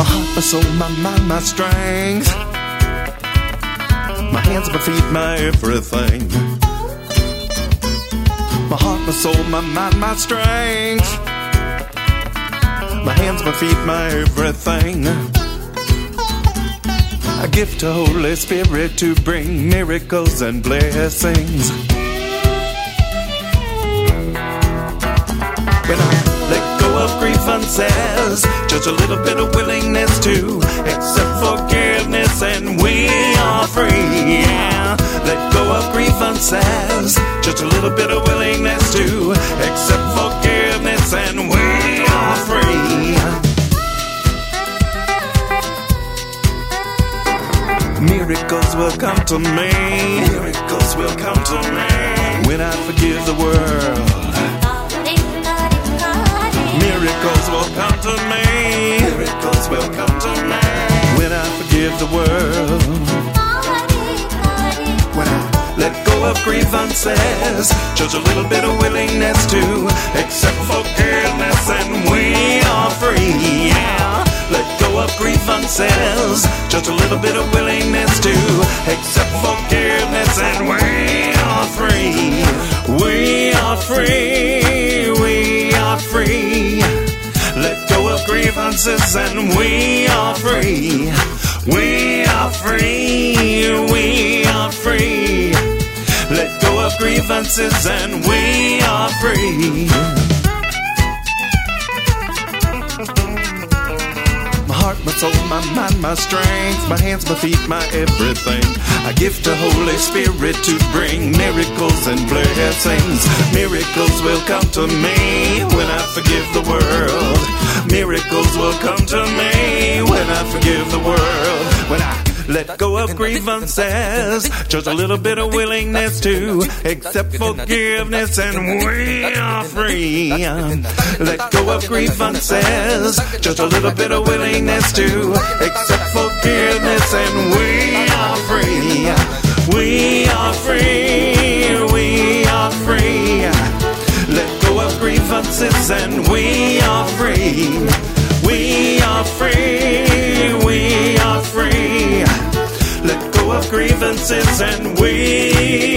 My heart, my soul, my mind, my strength. My hands, my feet, my everything. My heart, my soul, my mind, my strength. My hands, my feet, my everything. A gift to Holy Spirit to bring miracles and blessings. When I of grievances, just a little bit of willingness to accept forgiveness, and we are free. Yeah. Let go of grievances, just a little bit of willingness to accept forgiveness, and we are free. Miracles will come to me. Miracles will come to me when I forgive the world. Forgive the world. When I let go of grievances, just a little bit of willingness to accept forgiveness, and we are free. Yeah. Let go of grievances, just a little bit of willingness to accept forgiveness, and we are free. We are free. We are free. Let go of grievances, and we are free. We are free. We are free. Let go of grievances, and we are free. My heart, my soul, my mind, my strength, my hands, my feet, my everything. I give to Holy Spirit to bring miracles and blessings. Miracles will come to me when I forgive the world. Miracles will come to me when I forgive the world. When I let go of grievances, just a little bit of willingness to accept forgiveness, and we are free. Let go of grievances, just a little bit of willingness to accept forgiveness, and we grievances, and we are free. We are free. We are free. Let go of grievances, and we